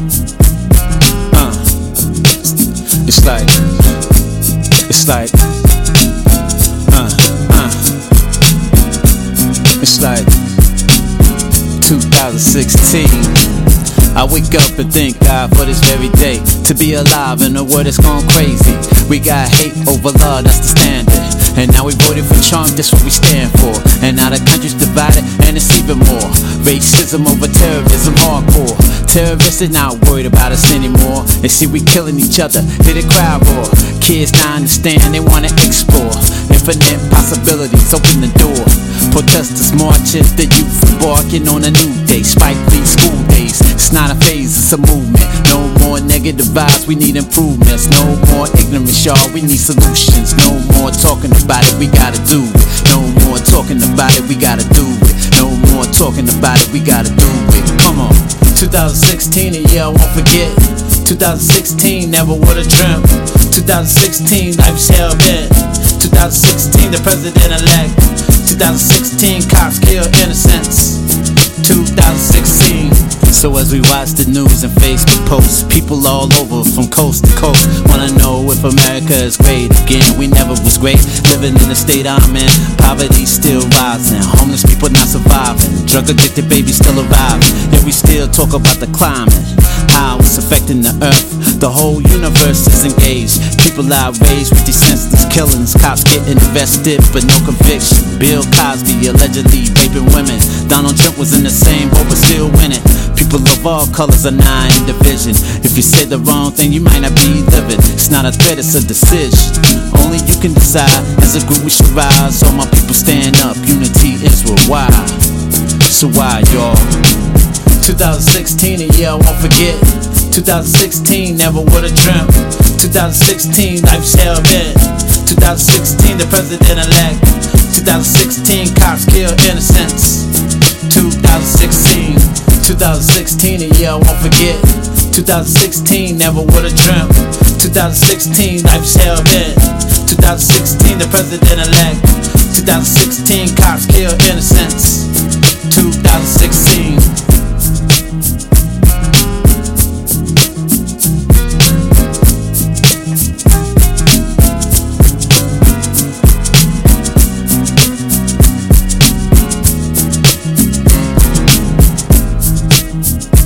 Uh, it's like, it's like, uh, uh, it's like 2016. I wake up and thank God for this very day. To be alive in a world that's gone crazy. We got hate over love, that's the standard. And now we voted for Trump, that's what we stand for. And now the country's divided, and it's. Racism over terrorism, hardcore. Terrorists are not worried about us anymore. And see, we killing each other, hear the crowd roar. Kids not understand, they wanna explore. Infinite possibilities, open the door. Protesters marching, the youth embarking on a new day. Spike Lee School Daze, it's not a phase, it's a movement. No more negative vibes, we need improvements. No more ignorance, y'all, we need solutions. No more talking about it, we gotta do. No more talking about it, we gotta do it. More talking about it, we gotta do it. Come on. 2016, a year I won't forget. 2016, never would've dreamt. 2016, life's hell bent. 2016, the president elect. 2016, cops kill innocents. 2016. So as we watch the news and Facebook posts, people all over from coast to coast wanna know if America is great again. We never was great, living in the state I'm in. Poverty still rising, homeless people not surviving, drug addicted babies still arriving. Yet we still talk about the climate, how it's affecting the earth. The whole universe is engaged. People outraged with these senseless killings. Cops getting arrested, but no conviction. Bill Cosby allegedly raping women. Donald Trump was in the same boat, but still winning. People of all colors are in division. If you say the wrong thing, you might not be living. It's not a threat, it's a decision. Only you can decide. As a group, we should rise. All my people stand up. Unity is worldwide. So why, y'all? 2016, a year I won't forget. 2016, never would've dreamt. 2016, life's hell bent. 2016, the president elect. 2016, cops kill innocents. 2016, 2016, a year I won't forget. 2016, never would've dreamt. 2016, life's hell bent. 2016, the president elect. 2016, cops kill innocents. 2016. Bye.